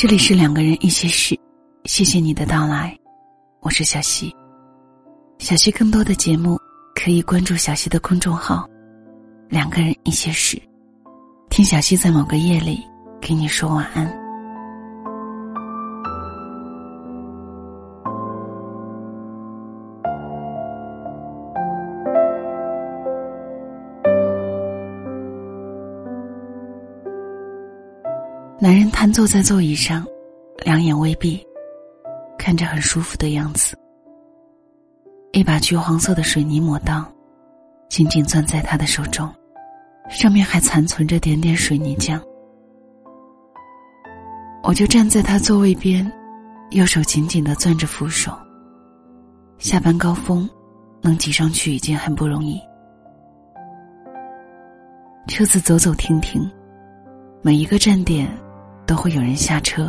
这里是两个人一些事，谢谢你的到来，我是小溪。小溪更多的节目可以关注小溪的公众号“两个人一些事”，听小溪在某个夜里给你说晚安。男人瘫坐在座椅上，两眼微闭，看着很舒服的样子。一把橘黄色的水泥抹刀，紧紧攥在他的手中，上面还残存着点点水泥浆。我就站在他座位边，右手紧紧的攥着扶手。下班高峰，能挤上去已经很不容易。车子走走停停，每一个站点。都会有人下车，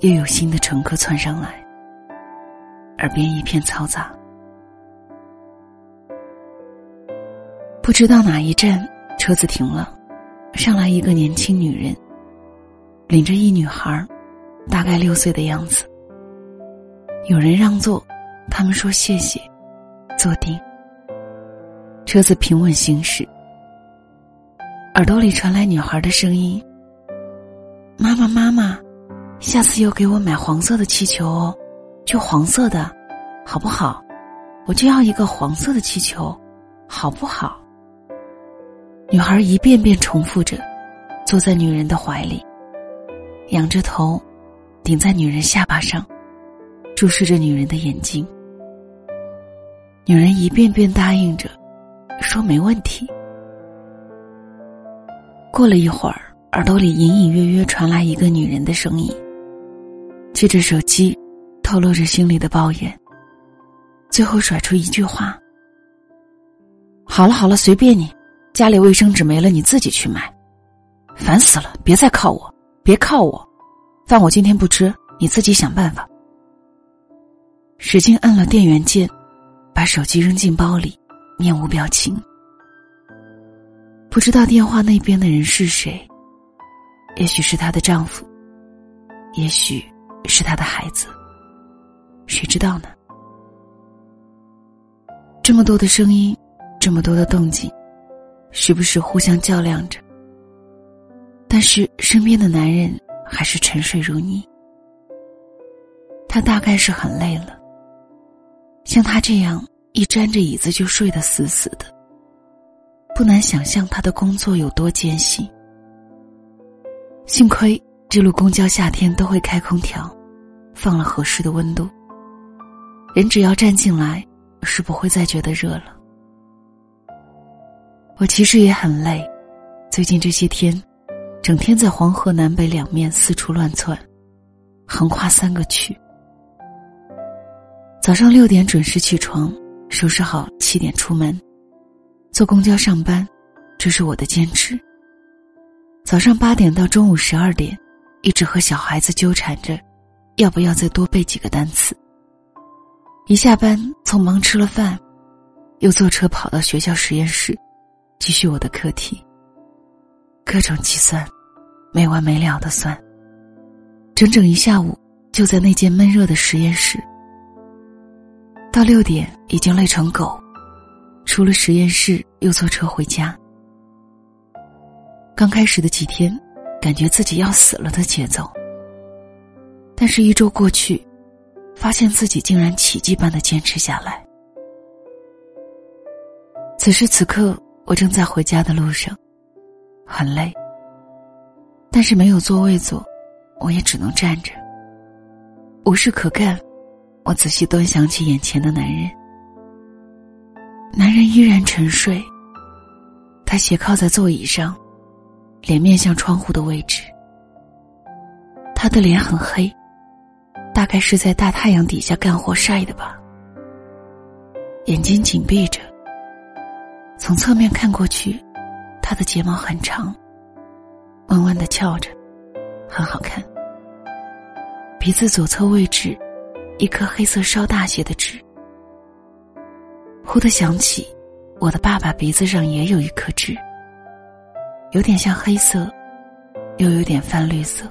又有新的乘客窜上来，耳边一片嘈杂。不知道哪一站车子停了，上来一个年轻女人，领着一女孩，大概六岁的样子。有人让座，他们说谢谢，坐定。车子平稳行驶，耳朵里传来女孩的声音。妈妈，妈妈，下次又给我买黄色的气球哦，就黄色的，好不好？我就要一个黄色的气球，好不好？女孩一遍遍重复着，坐在女人的怀里，仰着头，顶在女人下巴上，注视着女人的眼睛。女人一遍遍答应着，说没问题。过了一会儿。耳朵里隐隐约约传来一个女人的声音，借着手机透露着心里的抱怨，最后甩出一句话：“好了好了，随便你，家里卫生纸没了你自己去买，烦死了！别再靠我，别靠我，饭我今天不吃，你自己想办法。”使劲按了电源键，把手机扔进包里，面无表情。不知道电话那边的人是谁。也许是她的丈夫，也许是她的孩子，谁知道呢？这么多的声音，这么多的动静，时不时互相较量着。但是身边的男人还是沉睡如泥。他大概是很累了，像他这样一沾着椅子就睡得死死的，不难想象他的工作有多艰辛。幸亏这路公交夏天都会开空调，放了合适的温度。人只要站进来，是不会再觉得热了。我其实也很累，最近这些天，整天在黄河南北两面四处乱窜，横跨三个区。早上六点准时起床，收拾好七点出门，坐公交上班，这是我的坚持。早上八点到中午十二点，一直和小孩子纠缠着，要不要再多背几个单词。一下班匆忙吃了饭，又坐车跑到学校实验室，继续我的课题。各种计算，没完没了的算。整整一下午就在那间闷热的实验室。到六点已经累成狗，出了实验室又坐车回家。刚开始的几天，感觉自己要死了的节奏。但是，一周过去，发现自己竟然奇迹般的坚持下来。此时此刻，我正在回家的路上，很累，但是没有座位坐，我也只能站着。无事可干，我仔细端详起眼前的男人。男人依然沉睡，他斜靠在座椅上。脸面向窗户的位置，他的脸很黑，大概是在大太阳底下干活晒的吧。眼睛紧闭着，从侧面看过去，他的睫毛很长，弯弯的翘着，很好看。鼻子左侧位置，一颗黑色稍大些的痣。忽的想起，我的爸爸鼻子上也有一颗痣。有点像黑色，又有点泛绿色。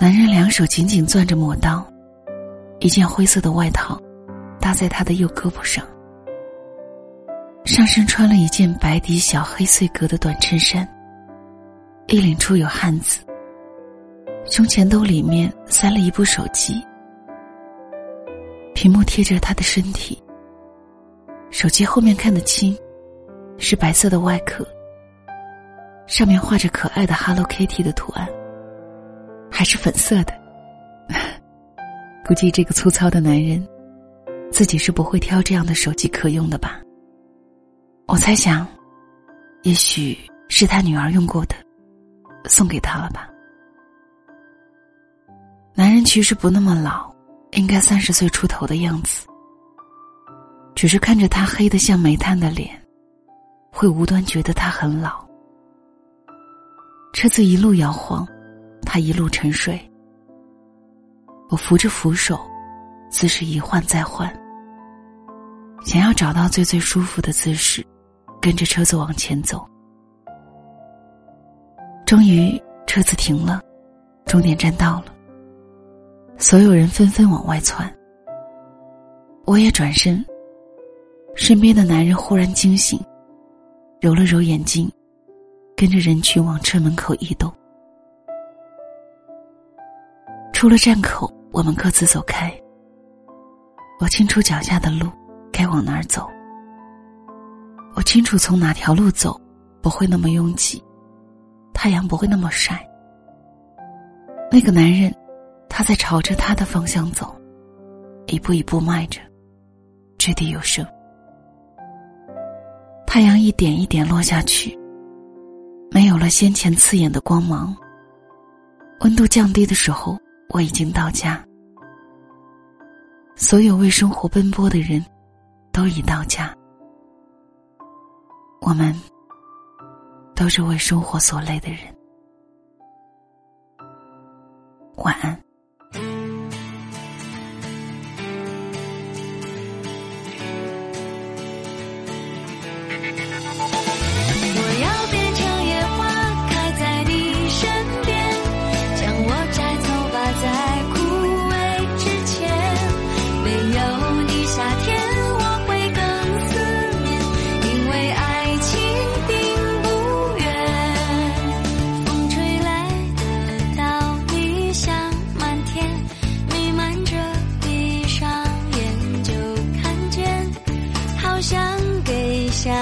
男人两手紧紧攥着抹刀，一件灰色的外套搭在他的右胳膊上，上身穿了一件白底小黑碎格的短衬衫，衣领处有汗渍，胸前兜里面塞了一部手机，屏幕贴着他的身体，手机后面看得清，是白色的外壳，上面画着可爱的 Hello Kitty 的图案。还是粉色的，估计这个粗糙的男人，自己是不会挑这样的手机壳用的吧？我猜想，也许是他女儿用过的，送给他了吧。男人其实不那么老，应该三十岁出头的样子，只是看着他黑的像煤炭的脸，会无端觉得他很老。车子一路摇晃。他一路沉睡，我扶着扶手，姿势一换再换，想要找到最最舒服的姿势，跟着车子往前走。终于，车子停了，终点站到了，所有人纷纷往外窜。我也转身，身边的男人忽然惊醒，揉了揉眼睛，跟着人群往车门口移动。出了站口，我们各自走开。我清楚脚下的路该往哪儿走。我清楚从哪条路走不会那么拥挤，太阳不会那么晒。那个男人，他在朝着他的方向走，一步一步迈着，掷地有声。太阳一点一点落下去，没有了先前刺眼的光芒。温度降低的时候。我已经到家，所有为生活奔波的人，都已到家。我们都是为生活所累的人。晚安。只